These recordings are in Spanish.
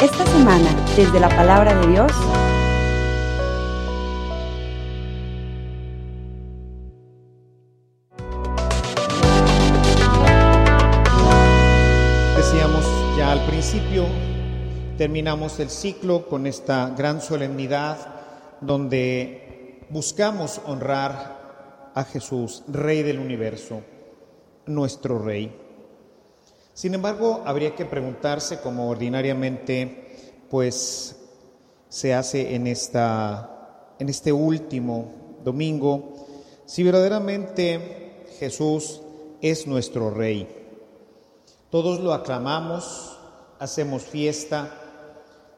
Esta semana, desde la palabra de Dios, Decíamos ya al principio, terminamos el ciclo con esta gran solemnidad donde buscamos honrar a Jesús, Rey del universo, nuestro Rey. Sin embargo, habría que preguntarse, como ordinariamente pues se hace en, esta, en este último domingo, si verdaderamente Jesús es nuestro Rey. Todos lo aclamamos, hacemos fiesta,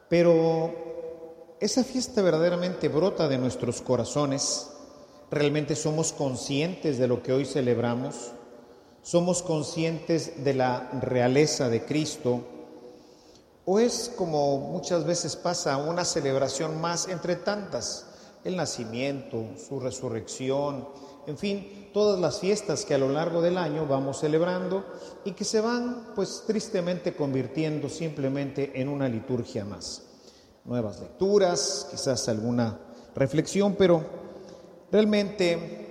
pero esa fiesta verdaderamente brota de nuestros corazones. Realmente somos conscientes de lo que hoy celebramos, somos conscientes de la realeza de Cristo, o es como muchas veces pasa una celebración más entre tantas, el nacimiento, su resurrección, en fin, todas las fiestas que a lo largo del año vamos celebrando y que se van pues tristemente convirtiendo simplemente en una liturgia más. Nuevas lecturas, quizás alguna reflexión, pero realmente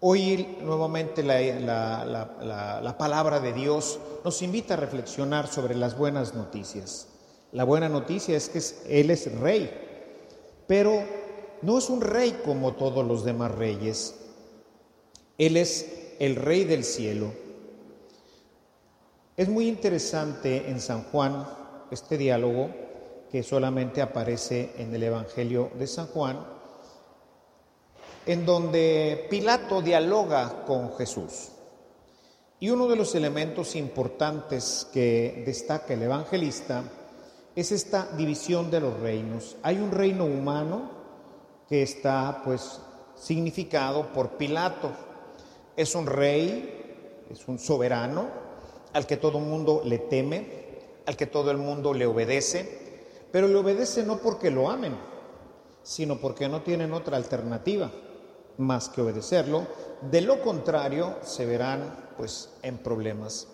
hoy nuevamente la, la, palabra de Dios nos invita a reflexionar sobre las buenas noticias. La buena noticia es que Él es rey, pero no es un rey como todos los demás reyes. Él es el rey del cielo. Es muy interesante en San Juan este diálogo que solamente aparece en el Evangelio de San Juan, en donde Pilato dialoga con Jesús. Y uno de los elementos importantes que destaca el evangelista es esta división de los reinos. Hay un reino humano que está pues significado por Pilato. Es un rey, es un soberano al que todo el mundo le teme, al que todo el mundo le obedece, pero le obedece no porque lo amen, sino porque no tienen otra alternativa más que obedecerlo. De lo contrario, se verán pues en problemas.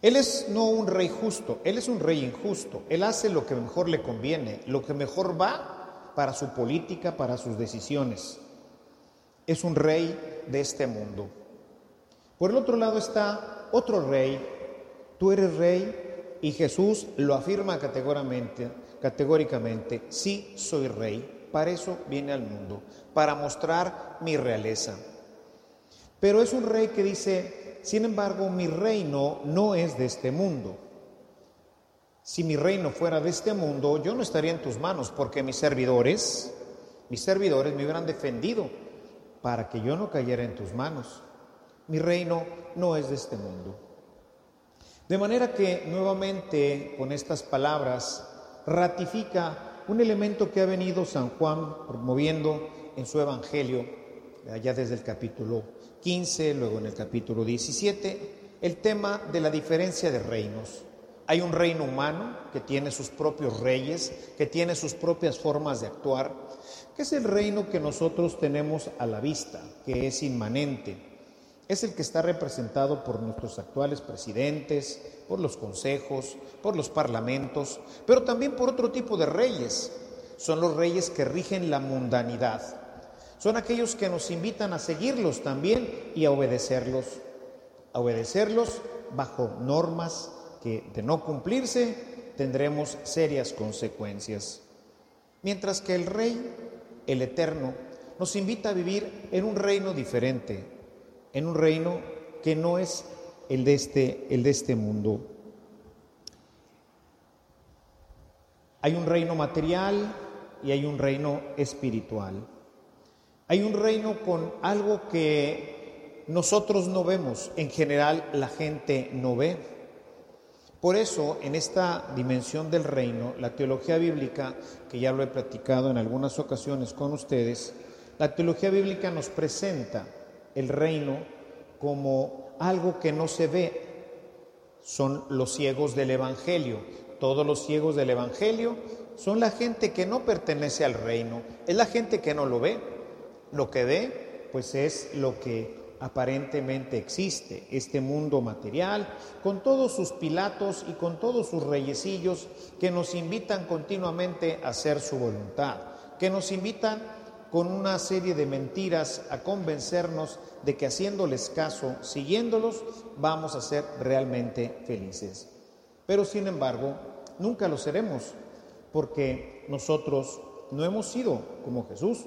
Él es no un rey justo, él es un rey injusto. Él hace lo que mejor le conviene, lo que mejor va para su política, para sus decisiones. Es un rey de este mundo. Por el otro lado está otro rey. Tú eres rey y Jesús lo afirma categóricamente, categóricamente, sí soy rey. Para eso viene al mundo, para mostrar mi realeza. Pero es un rey que dice, sin embargo, mi reino no es de este mundo. Si mi reino fuera de este mundo, yo no estaría en tus manos, porque mis servidores, mis servidores me hubieran defendido para que yo no cayera en tus manos. Mi reino no es de este mundo. De manera que nuevamente con estas palabras ratifica un elemento que ha venido San Juan promoviendo en su Evangelio, allá desde el capítulo 15, luego en el capítulo 17, el tema de la diferencia de reinos. Hay un reino humano que tiene sus propios reyes, que tiene sus propias formas de actuar, que es el reino que nosotros tenemos a la vista, que es inmanente. Es el que está representado por nuestros actuales presidentes, por los consejos, por los parlamentos, pero también por otro tipo de reyes. Son los reyes que rigen la mundanidad. Son aquellos que nos invitan a seguirlos también y a obedecerlos. A obedecerlos bajo normas, que de no cumplirse tendremos serias consecuencias. Mientras que el Rey, el Eterno, nos invita a vivir en un reino diferente, en un reino que no es el de este, el de este mundo. Hay un reino material y hay un reino espiritual. Hay un reino con algo que nosotros no vemos, en general la gente no ve. Por eso, en esta dimensión del reino, la teología bíblica, que ya lo he platicado en algunas ocasiones con ustedes, la teología bíblica nos presenta el reino como algo que no se ve. Son los ciegos del Evangelio. Todos los ciegos del Evangelio son la gente que no pertenece al reino, es la gente que no lo ve. Lo que ve, pues es lo que aparentemente existe, este mundo material, con todos sus Pilatos y con todos sus reyecillos que nos invitan continuamente a hacer su voluntad, que nos invitan con una serie de mentiras a convencernos de que haciéndoles caso, siguiéndolos, vamos a ser realmente felices. Pero sin embargo, nunca lo seremos, porque nosotros no hemos sido como Jesús,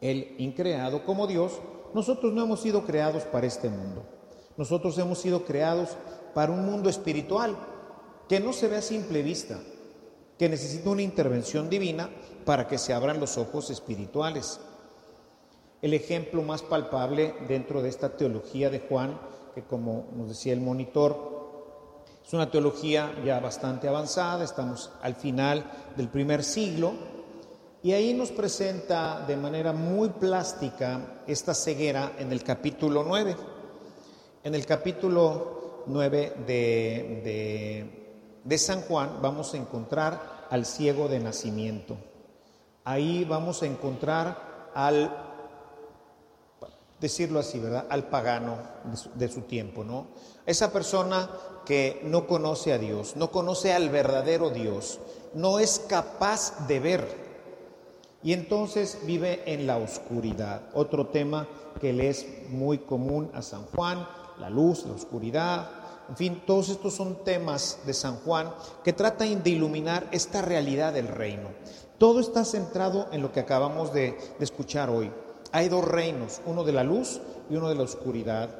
el increado como Dios, nosotros no hemos sido creados para este mundo. Nosotros hemos sido creados para un mundo espiritual que no se ve a simple vista, que necesita una intervención divina para que se abran los ojos espirituales. El ejemplo más palpable dentro de esta teología de Juan, que como nos decía el monitor, es una teología ya bastante avanzada, estamos al final del primer siglo, y ahí nos presenta de manera muy plástica esta ceguera en el capítulo 9. En el capítulo 9 de, de, San Juan vamos a encontrar al ciego de nacimiento. Ahí vamos a encontrar al, decirlo así, ¿verdad? Al pagano de su, de su tiempo, ¿no? Esa persona que no conoce a Dios, no conoce al verdadero Dios, no es capaz de ver y entonces vive en la oscuridad. Otro tema que le es muy común a San Juan, la luz, la oscuridad. En fin, todos estos son temas de San Juan que tratan de iluminar esta realidad del reino. Todo está centrado en lo que acabamos de, de escuchar hoy. Hay dos reinos, uno de la luz y uno de la oscuridad.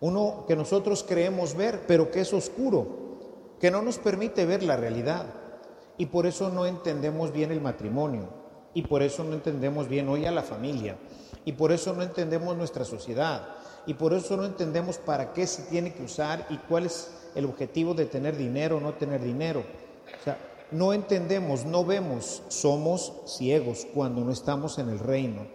Uno que nosotros creemos ver, pero que es oscuro, que no nos permite ver la realidad. Y por eso no entendemos bien el matrimonio, y por eso no entendemos bien hoy a la familia. Y por eso no entendemos nuestra sociedad. Y por eso no entendemos para qué se tiene que usar y cuál es el objetivo de tener dinero o no tener dinero. O sea, no entendemos, no vemos, somos ciegos cuando no estamos en el reino.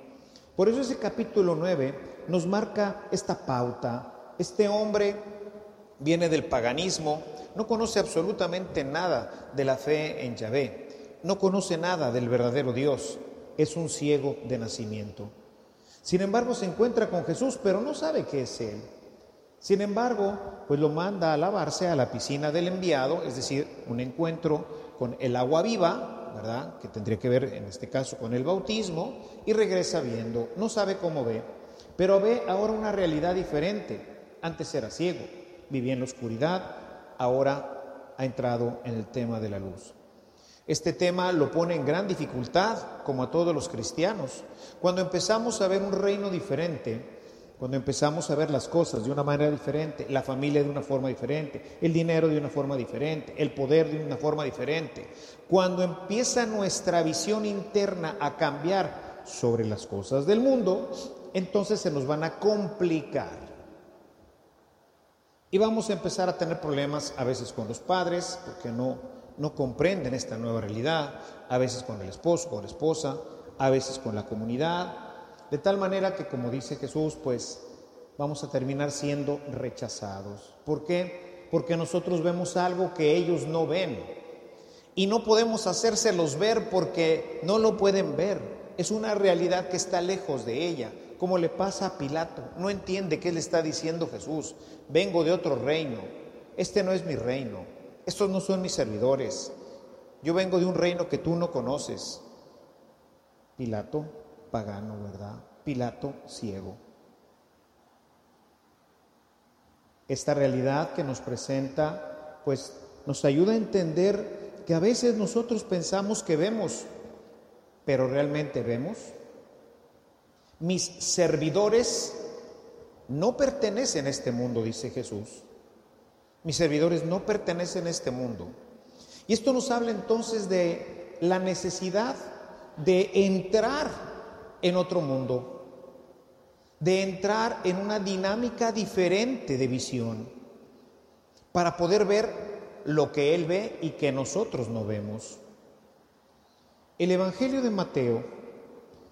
Por eso ese capítulo 9 nos marca esta pauta. Este hombre viene del paganismo, no conoce absolutamente nada de la fe en Yahvé no conoce nada del verdadero Dios, es un ciego de nacimiento. Sin embargo, se encuentra con Jesús, pero no sabe qué es Él. Sin embargo, pues lo manda a lavarse a la piscina del enviado, es decir, un encuentro con el agua viva, ¿verdad? Que tendría que ver en este caso con el bautismo, y regresa viendo, no sabe cómo ve, pero ve ahora una realidad diferente. Antes era ciego, vivía en la oscuridad, ahora ha entrado en el tema de la luz. Este tema lo pone en gran dificultad, como a todos los cristianos. Cuando empezamos a ver un reino diferente, cuando empezamos a ver las cosas de una manera diferente, la familia de una forma diferente, el dinero de una forma diferente, el poder de una forma diferente, cuando empieza nuestra visión interna a cambiar sobre las cosas del mundo, entonces se nos van a complicar. Y vamos a empezar a tener problemas a veces con los padres, porque no no comprenden esta nueva realidad, a veces con el esposo, con la esposa, a veces con la comunidad, de tal manera que, como dice Jesús, pues vamos a terminar siendo rechazados. ¿Por qué? Porque nosotros vemos algo que ellos no ven y no podemos hacérselos ver porque no lo pueden ver. Es una realidad que está lejos de ella, como le pasa a Pilato. No entiende qué le está diciendo Jesús. Vengo de otro reino. Este no es mi reino. Estos no son mis servidores. Yo vengo de un reino que tú no conoces. Pilato, pagano, ¿verdad? Pilato, ciego. Esta realidad que nos presenta, pues nos ayuda a entender que a veces nosotros pensamos que vemos, pero realmente vemos. Mis servidores no pertenecen a este mundo, dice Jesús. Mis servidores no pertenecen a este mundo. Y esto nos habla entonces de la necesidad de entrar en otro mundo, de entrar en una dinámica diferente de visión, para poder ver lo que Él ve y que nosotros no vemos. El Evangelio de Mateo,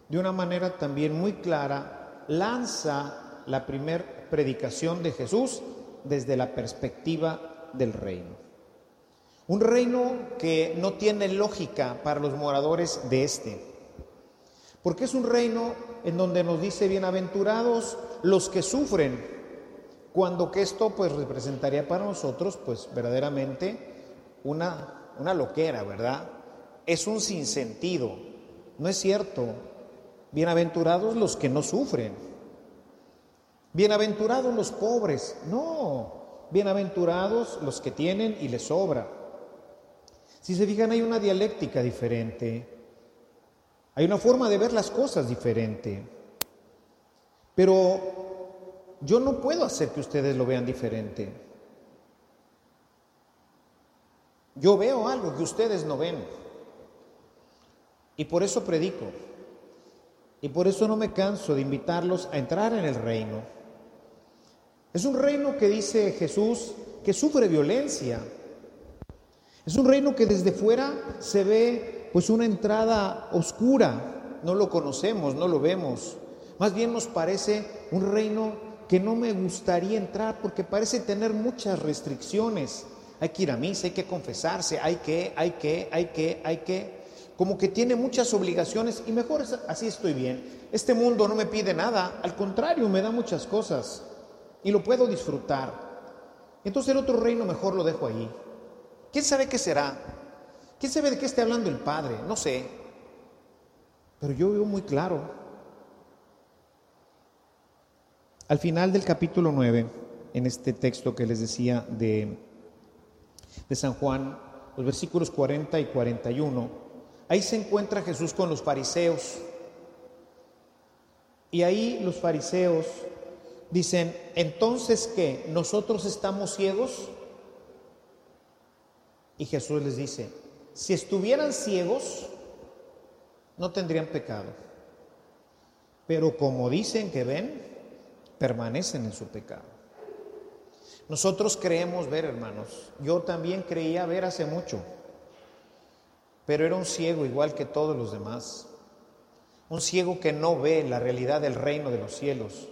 de una manera también muy clara, lanza la primer predicación de Jesús desde la perspectiva del reino. Un reino que no tiene lógica para los moradores de este, porque es un reino en donde nos dice bienaventurados los que sufren, cuando que esto pues representaría para nosotros pues verdaderamente una, una loquera, ¿verdad? Es un sinsentido, no es cierto. Bienaventurados los que no sufren. Bienaventurados los pobres, no. Bienaventurados los que tienen y les sobra. Si se fijan, hay una dialéctica diferente. Hay una forma de ver las cosas diferente. Pero yo no puedo hacer que ustedes lo vean diferente. Yo veo algo que ustedes no ven. Y por eso predico. Y por eso no me canso de invitarlos a entrar en el reino. Es un reino que dice Jesús que sufre violencia. Es un reino que desde fuera se ve pues una entrada oscura. No lo conocemos, no lo vemos. Más bien nos parece un reino que no me gustaría entrar porque parece tener muchas restricciones. Hay que ir a misa, hay que confesarse, hay que, hay que, hay que, hay que. Como que tiene muchas obligaciones y mejor así estoy bien. Este mundo no me pide nada, al contrario, me da muchas cosas y lo puedo disfrutar. Entonces el otro reino mejor lo dejo ahí. ¿Quién sabe qué será? ¿Quién sabe de qué esté hablando el Padre? No sé. Pero yo veo muy claro. Al final del capítulo 9, en este texto que les decía de, de San Juan, los versículos 40 y 41, ahí se encuentra Jesús con los fariseos. Y ahí los fariseos Dicen, entonces ¿qué? ¿Nosotros estamos ciegos? Y Jesús les dice, si estuvieran ciegos, no tendrían pecado. Pero como dicen que ven, permanecen en su pecado. Nosotros creemos ver, hermanos. Yo también creía ver hace mucho, pero era un ciego igual que todos los demás. Un ciego que no ve la realidad del reino de los cielos.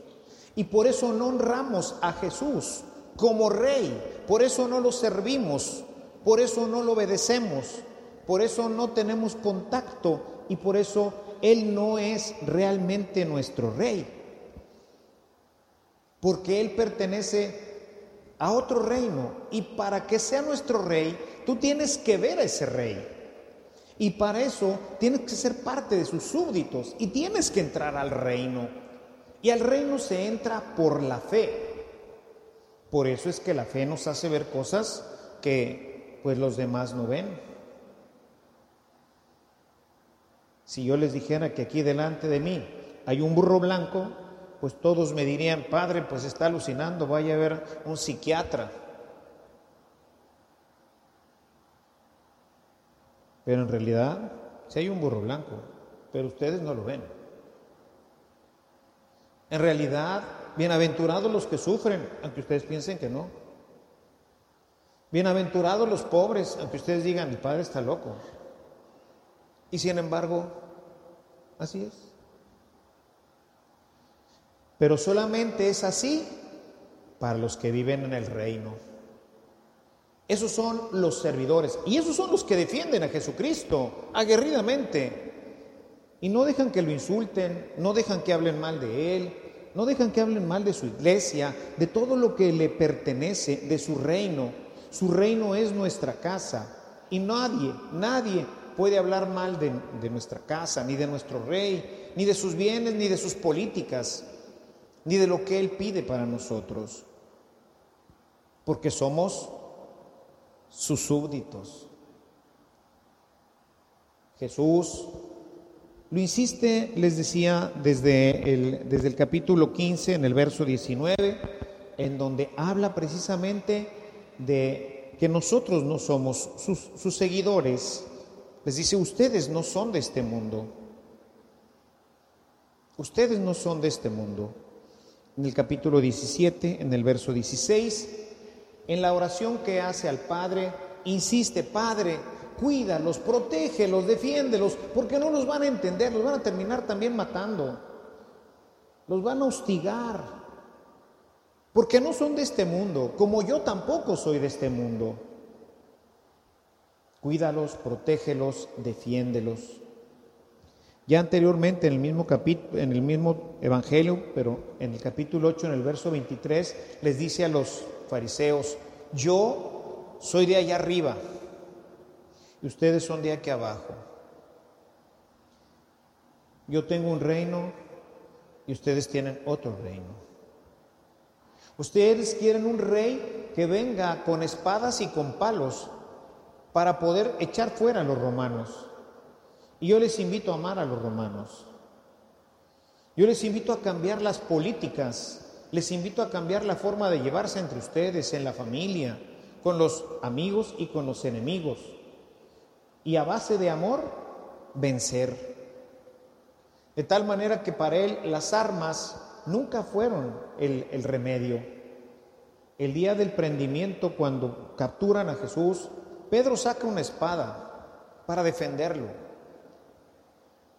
Y por eso no honramos a Jesús como rey, por eso no lo servimos, por eso no lo obedecemos, por eso no tenemos contacto y por eso Él no es realmente nuestro rey. Porque Él pertenece a otro reino y para que sea nuestro rey, tú tienes que ver a ese rey. Y para eso tienes que ser parte de sus súbditos y tienes que entrar al reino. Y al reino se entra por la fe. Por eso es que la fe nos hace ver cosas que pues los demás no ven. Si yo les dijera que aquí delante de mí hay un burro blanco, pues todos me dirían, padre, pues está alucinando, vaya a ver un psiquiatra. Pero en realidad, si hay un burro blanco, pero ustedes no lo ven. En realidad, bienaventurados los que sufren, aunque ustedes piensen que no. Bienaventurados los pobres, aunque ustedes digan, mi padre está loco. Y sin embargo, así es. Pero solamente es así para los que viven en el reino. Esos son los servidores y esos son los que defienden a Jesucristo aguerridamente. Y no dejan que lo insulten, no dejan que hablen mal de Él, no dejan que hablen mal de su iglesia, de todo lo que le pertenece, de su reino. Su reino es nuestra casa y nadie, nadie puede hablar mal de, de, nuestra casa, ni de nuestro rey, ni de sus bienes, ni de sus políticas, ni de lo que Él pide para nosotros, porque somos sus súbditos. Jesús lo insiste, les decía, desde el, desde el capítulo 15, en el verso 19, en donde habla precisamente de que nosotros no somos sus, sus seguidores. Les dice, ustedes no son de este mundo. Ustedes no son de este mundo. En el capítulo 17, en el verso 16, en la oración que hace al Padre, insiste, Padre, cuídalos, protégelos, defiéndelos, porque no los van a entender, los van a terminar también matando, los van a hostigar, porque no son de este mundo, como yo tampoco soy de este mundo. Cuídalos, protégelos, defiéndelos. Ya anteriormente en el mismo capítulo, en el mismo evangelio, pero en el capítulo 8 en el verso 23 les dice a los fariseos, "Yo soy de allá arriba ustedes son de aquí abajo. Yo tengo un reino y ustedes tienen otro reino. Ustedes quieren un rey que venga con espadas y con palos para poder echar fuera a los romanos. Y yo les invito a amar a los romanos. Yo les invito a cambiar las políticas, les invito a cambiar la forma de llevarse entre ustedes, en la familia, con los amigos y con los enemigos. Y a base de amor, vencer. De tal manera que para él las armas nunca fueron el, remedio. El día del prendimiento, cuando capturan a Jesús, Pedro saca una espada para defenderlo.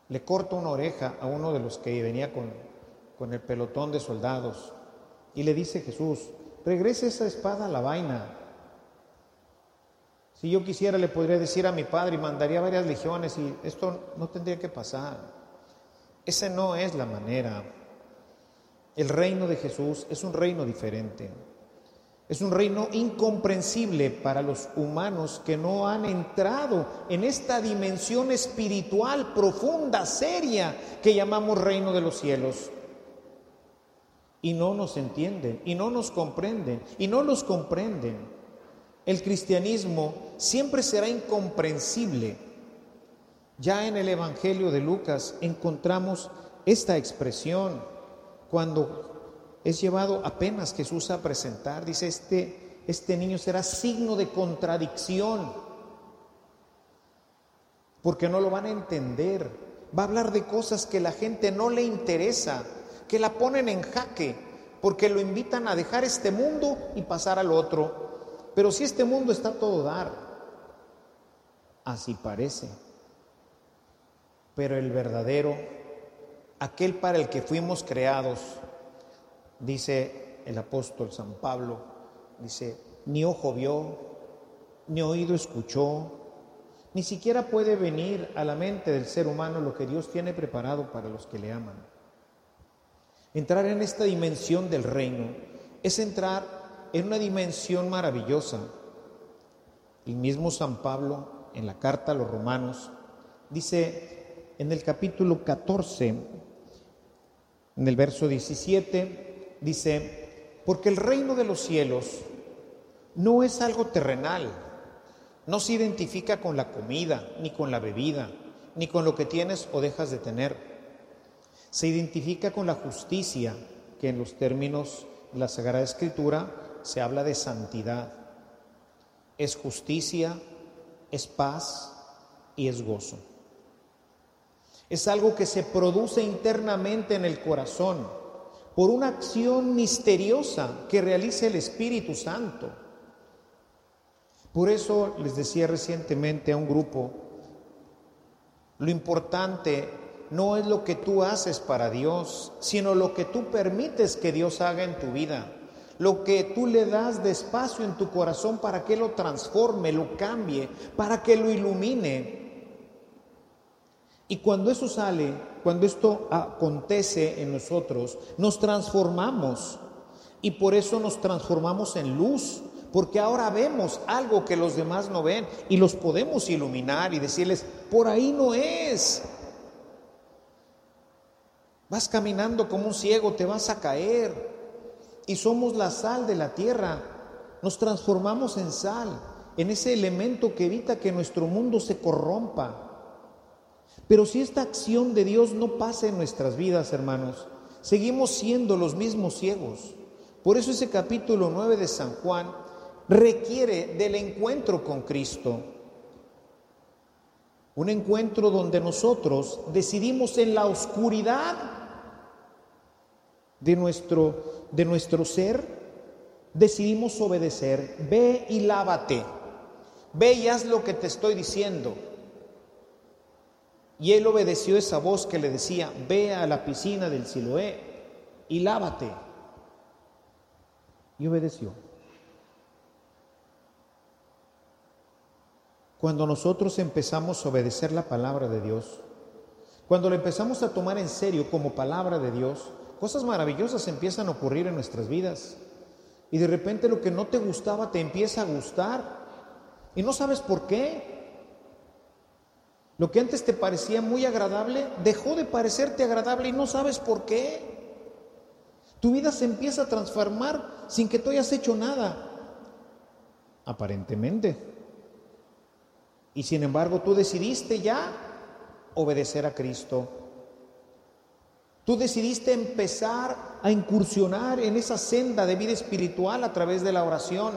Le corta una oreja a uno de los que venía con, con el pelotón de soldados y le dice Jesús, regrese esa espada a la vaina. Si yo quisiera le podría decir a mi padre y mandaría varias legiones y esto no tendría que pasar. Esa no es la manera. El reino de Jesús es un reino diferente. Es un reino incomprensible para los humanos que no han entrado en esta dimensión espiritual profunda, seria, que llamamos reino de los cielos. Y no nos entienden, y no nos comprenden, y no los comprenden. El cristianismo siempre será incomprensible. Ya en el Evangelio de Lucas encontramos esta expresión cuando es llevado apenas Jesús a presentar. Dice, este, este niño será signo de contradicción, porque no lo van a entender. Va a hablar de cosas que la gente no le interesa, que la ponen en jaque, porque lo invitan a dejar este mundo y pasar al otro. Pero si este mundo está todo dar, así parece. Pero el verdadero, aquel para el que fuimos creados, dice el apóstol San Pablo, dice, ni ojo vio, ni oído escuchó, ni siquiera puede venir a la mente del ser humano lo que Dios tiene preparado para los que le aman. Entrar en esta dimensión del reino es entrar en una dimensión maravillosa. El mismo San Pablo, en la carta a los romanos, dice en el capítulo 14, en el verso 17, dice, porque el reino de los cielos no es algo terrenal, no se identifica con la comida, ni con la bebida, ni con lo que tienes o dejas de tener. Se identifica con la justicia, que en los términos de la Sagrada Escritura se habla de santidad. Es justicia, es paz y es gozo. Es algo que se produce internamente en el corazón por una acción misteriosa que realice el Espíritu Santo. Por eso les decía recientemente a un grupo, lo importante no es lo que tú haces para Dios, sino lo que tú permites que Dios haga en tu vida, lo que tú le das de espacio en tu corazón para que lo transforme, lo cambie, para que lo ilumine. Y cuando eso sale, cuando esto acontece en nosotros, nos transformamos. Y por eso nos transformamos en luz, porque ahora vemos algo que los demás no ven y los podemos iluminar y decirles, por ahí no es. Vas caminando como un ciego, te vas a caer. Y somos la sal de la tierra. Nos transformamos en sal, en ese elemento que evita que nuestro mundo se corrompa. Pero si esta acción de Dios no pasa en nuestras vidas, hermanos, seguimos siendo los mismos ciegos. Por eso ese capítulo 9 de San Juan requiere del encuentro con Cristo. Un encuentro donde nosotros decidimos en la oscuridad de nuestro, de nuestro ser, decidimos obedecer. Ve y lávate. Ve y haz lo que te estoy diciendo. Y él obedeció esa voz que le decía, ve a la piscina del Siloé y lávate. Y obedeció. Cuando nosotros empezamos a obedecer la palabra de Dios, Cuando lo empezamos a tomar en serio como palabra de Dios, cosas maravillosas empiezan a ocurrir en nuestras vidas. Y de repente lo que no te gustaba te empieza a gustar. Y no sabes por qué. Lo que antes te parecía muy agradable dejó de parecerte agradable y no sabes por qué. Tu vida se empieza a transformar sin que tú hayas hecho nada, aparentemente. Y sin embargo tú decidiste ya obedecer a Cristo. Tú decidiste empezar a incursionar en esa senda de vida espiritual a través de la oración.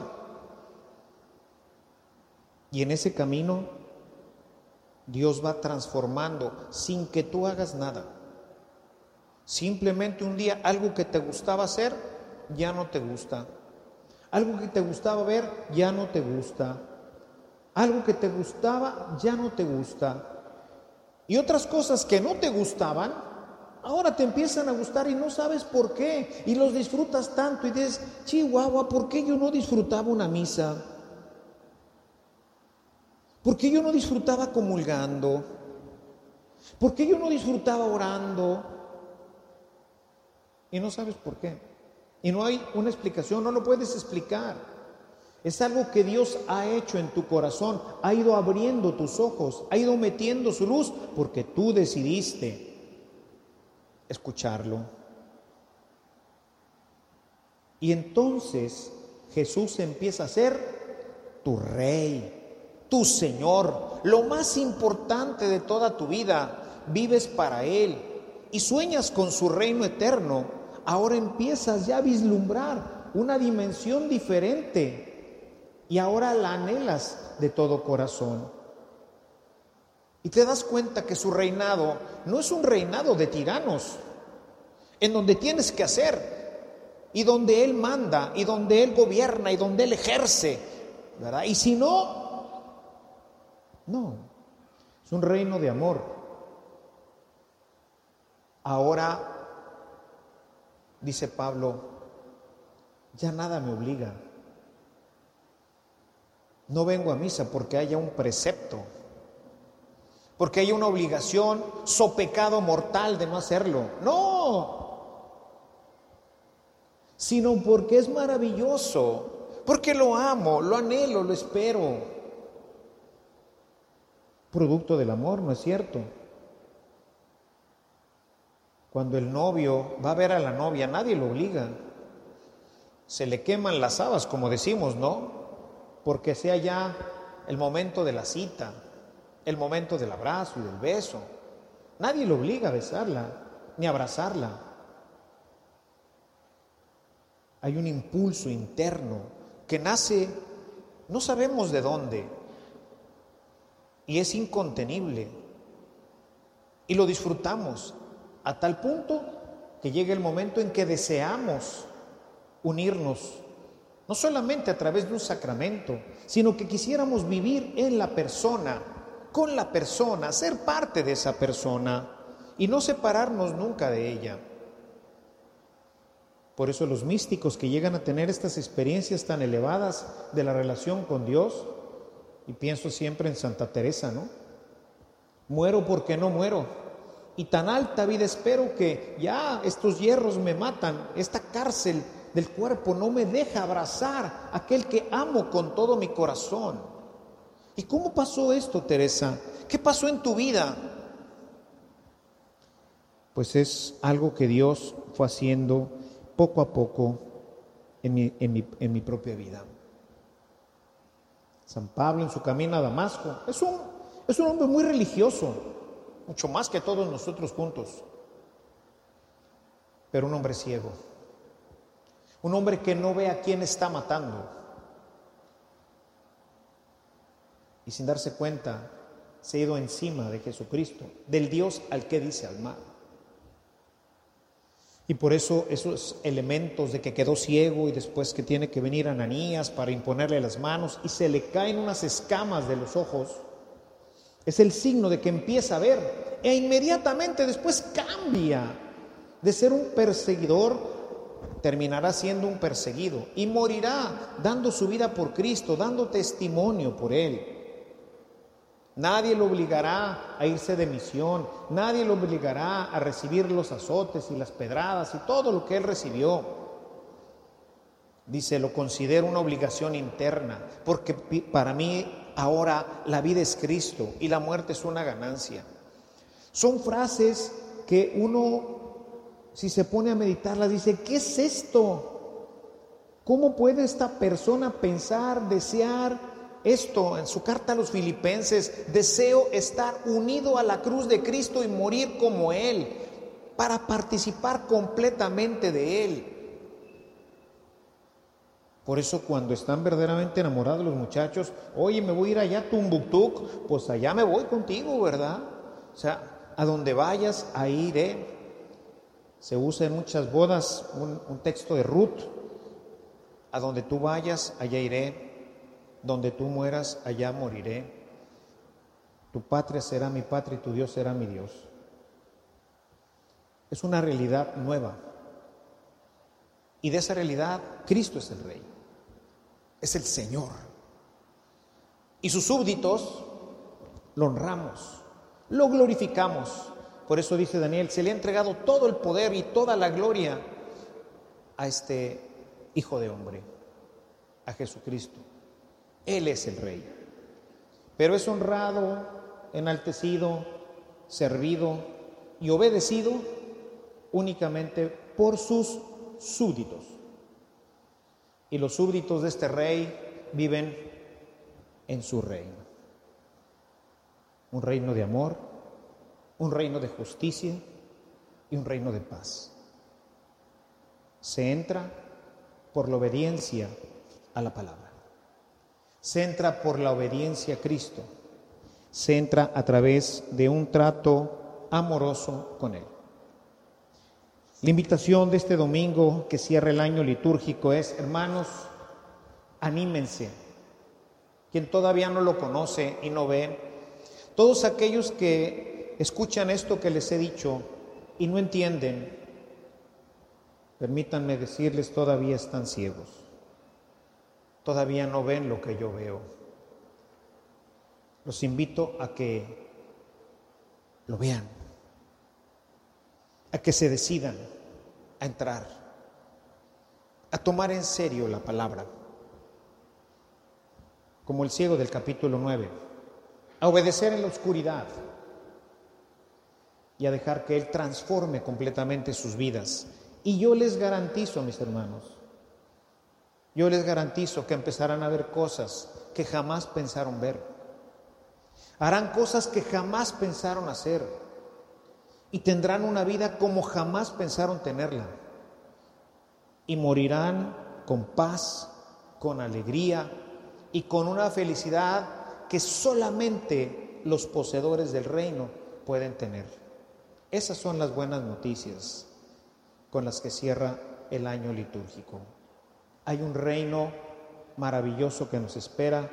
Y en ese camino Dios va transformando sin que tú hagas nada. Simplemente un día algo que te gustaba hacer ya no te gusta. Algo que te gustaba ver ya no te gusta. Algo que te gustaba ya no te gusta. Y otras cosas que no te gustaban, ahora te empiezan a gustar y no sabes por qué. Y los disfrutas tanto y dices, Chihuahua, ¿por qué yo no disfrutaba una misa? ¿Por qué yo no disfrutaba comulgando? ¿Por qué yo no disfrutaba orando? y no sabes por qué. Y no hay una explicación, no lo puedes explicar. Es algo que Dios ha hecho en tu corazón, ha ido abriendo tus ojos, ha ido metiendo su luz porque tú decidiste escucharlo. Y entonces Jesús empieza a ser tu rey, tu Señor, lo más importante de toda tu vida. Vives para Él y sueñas con su reino eterno ahora empiezas ya a vislumbrar una dimensión diferente y ahora la anhelas de todo corazón. Y te das cuenta que su reinado no es un reinado de tiranos, en donde tienes que hacer y donde Él manda y donde Él gobierna y donde Él ejerce, ¿verdad? Y si no, no, es un reino de amor. Ahora dice Pablo, ya nada me obliga. No vengo a misa porque haya un precepto, porque haya una obligación, so pecado mortal de no hacerlo. No, sino porque es maravilloso, porque lo amo, lo anhelo, lo espero. Producto del amor, ¿no es cierto? Cuando el novio va a ver a la novia, nadie lo obliga. Se le queman las habas, como decimos, ¿no? Porque sea ya el momento de la cita, el momento del abrazo y del beso. Nadie lo obliga a besarla ni a abrazarla. Hay un impulso interno que nace, no sabemos de dónde, y es incontenible. Y lo disfrutamos a tal punto que llegue el momento en que deseamos unirnos, no solamente a través de un sacramento, sino que quisiéramos vivir en la persona, con la persona, ser parte de esa persona y no separarnos nunca de ella. Por eso los místicos que llegan a tener estas experiencias tan elevadas de la relación con Dios, y pienso siempre en Santa Teresa, ¿no? Muero porque no muero, y tan alta vida espero que ya estos hierros me matan, esta cárcel del cuerpo no me deja abrazar aquel que amo con todo mi corazón. ¿Y cómo pasó esto, Teresa? ¿Qué pasó en tu vida? Pues es algo que Dios fue haciendo poco a poco en mi, propia vida. San Pablo en su camino a Damasco es un, es un hombre muy religioso, mucho más que todos nosotros juntos, pero un hombre ciego, un hombre que no ve a quién está matando y sin darse cuenta se ha ido encima de Jesucristo, del Dios al que dice al mal. Y por eso esos elementos de que quedó ciego y después que tiene que venir Ananías para imponerle las manos y se le caen unas escamas de los ojos, es el signo de que empieza a ver e inmediatamente después cambia de ser un perseguidor, terminará siendo un perseguido y morirá dando su vida por Cristo, dando testimonio por Él. Nadie lo obligará a irse de misión, nadie lo obligará a recibir los azotes y las pedradas y todo lo que él recibió. Dice, lo considero una obligación interna, porque para mí ahora la vida es Cristo y la muerte es una ganancia. Son frases que uno, si se pone a meditarlas, dice, ¿qué es esto? ¿Cómo puede esta persona pensar, desear esto en su carta a los filipenses? Deseo estar unido a la cruz de Cristo y morir como Él, para participar completamente de Él. Por eso cuando están verdaderamente enamorados los muchachos, oye, me voy a ir allá a pues allá me voy contigo, ¿verdad? O sea, a donde vayas, ahí iré. Se usa en muchas bodas un, un texto de Ruth, a donde tú vayas, allá iré. Donde tú mueras, allá moriré. Tu patria será mi patria y tu Dios será mi Dios. Es una realidad nueva. Y de esa realidad, Cristo es el Rey. Es el Señor. Y sus súbditos lo honramos, lo glorificamos. Por eso dice Daniel, se le ha entregado todo el poder y toda la gloria a este Hijo de hombre, a Jesucristo. Él es el Rey. Pero es honrado, enaltecido, servido y obedecido únicamente por sus súbditos. Y los súbditos de este rey viven en su reino. Un reino de amor, un reino de justicia y un reino de paz. Se entra por la obediencia a la palabra. Se entra por la obediencia a Cristo. Se entra a través de un trato amoroso con Él. La invitación de este domingo que cierra el año litúrgico es, hermanos, anímense. Quien todavía no lo conoce y no ve, todos aquellos que escuchan esto que les he dicho y no entienden, Permítanme decirles, todavía están ciegos. Todavía no ven lo que yo veo. Los invito a que lo vean, a que se decidan a entrar, a tomar en serio la palabra, como el ciego del capítulo 9, a obedecer en la oscuridad y a dejar que Él transforme completamente sus vidas y yo les garantizo, mis hermanos, yo les garantizo que empezarán a ver cosas que jamás pensaron ver. Harán cosas que jamás pensaron hacer. Y tendrán una vida como jamás pensaron tenerla. Y morirán con paz, con alegría y con una felicidad que solamente los poseedores del reino pueden tener. Esas son las buenas noticias con las que cierra el año litúrgico. Hay un reino maravilloso que nos espera,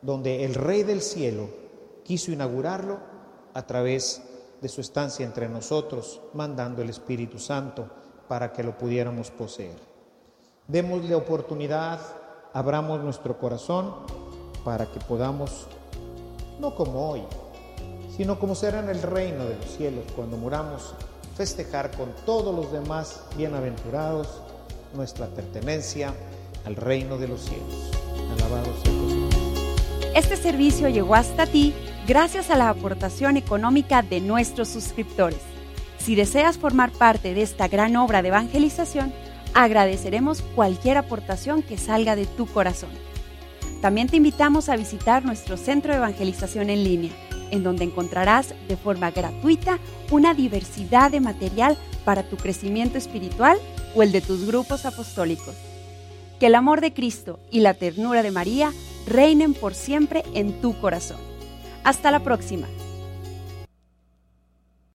donde el Rey del Cielo quiso inaugurarlo a través de su estancia entre nosotros, mandando el Espíritu Santo para que lo pudiéramos poseer. Démosle oportunidad, abramos nuestro corazón para que podamos, no como hoy, sino como será en el reino de los cielos cuando muramos, festejar con todos los demás bienaventurados nuestra pertenencia al reino de los cielos. Alabado sea Este servicio llegó hasta ti gracias a la aportación económica de nuestros suscriptores. Si deseas formar parte de esta gran obra de evangelización, agradeceremos cualquier aportación que salga de tu corazón. También te invitamos a visitar nuestro centro de evangelización en línea en donde encontrarás de forma gratuita una diversidad de material para tu crecimiento espiritual o el de tus grupos apostólicos. Que el amor de Cristo y la ternura de María reinen por siempre en tu corazón. Hasta la próxima.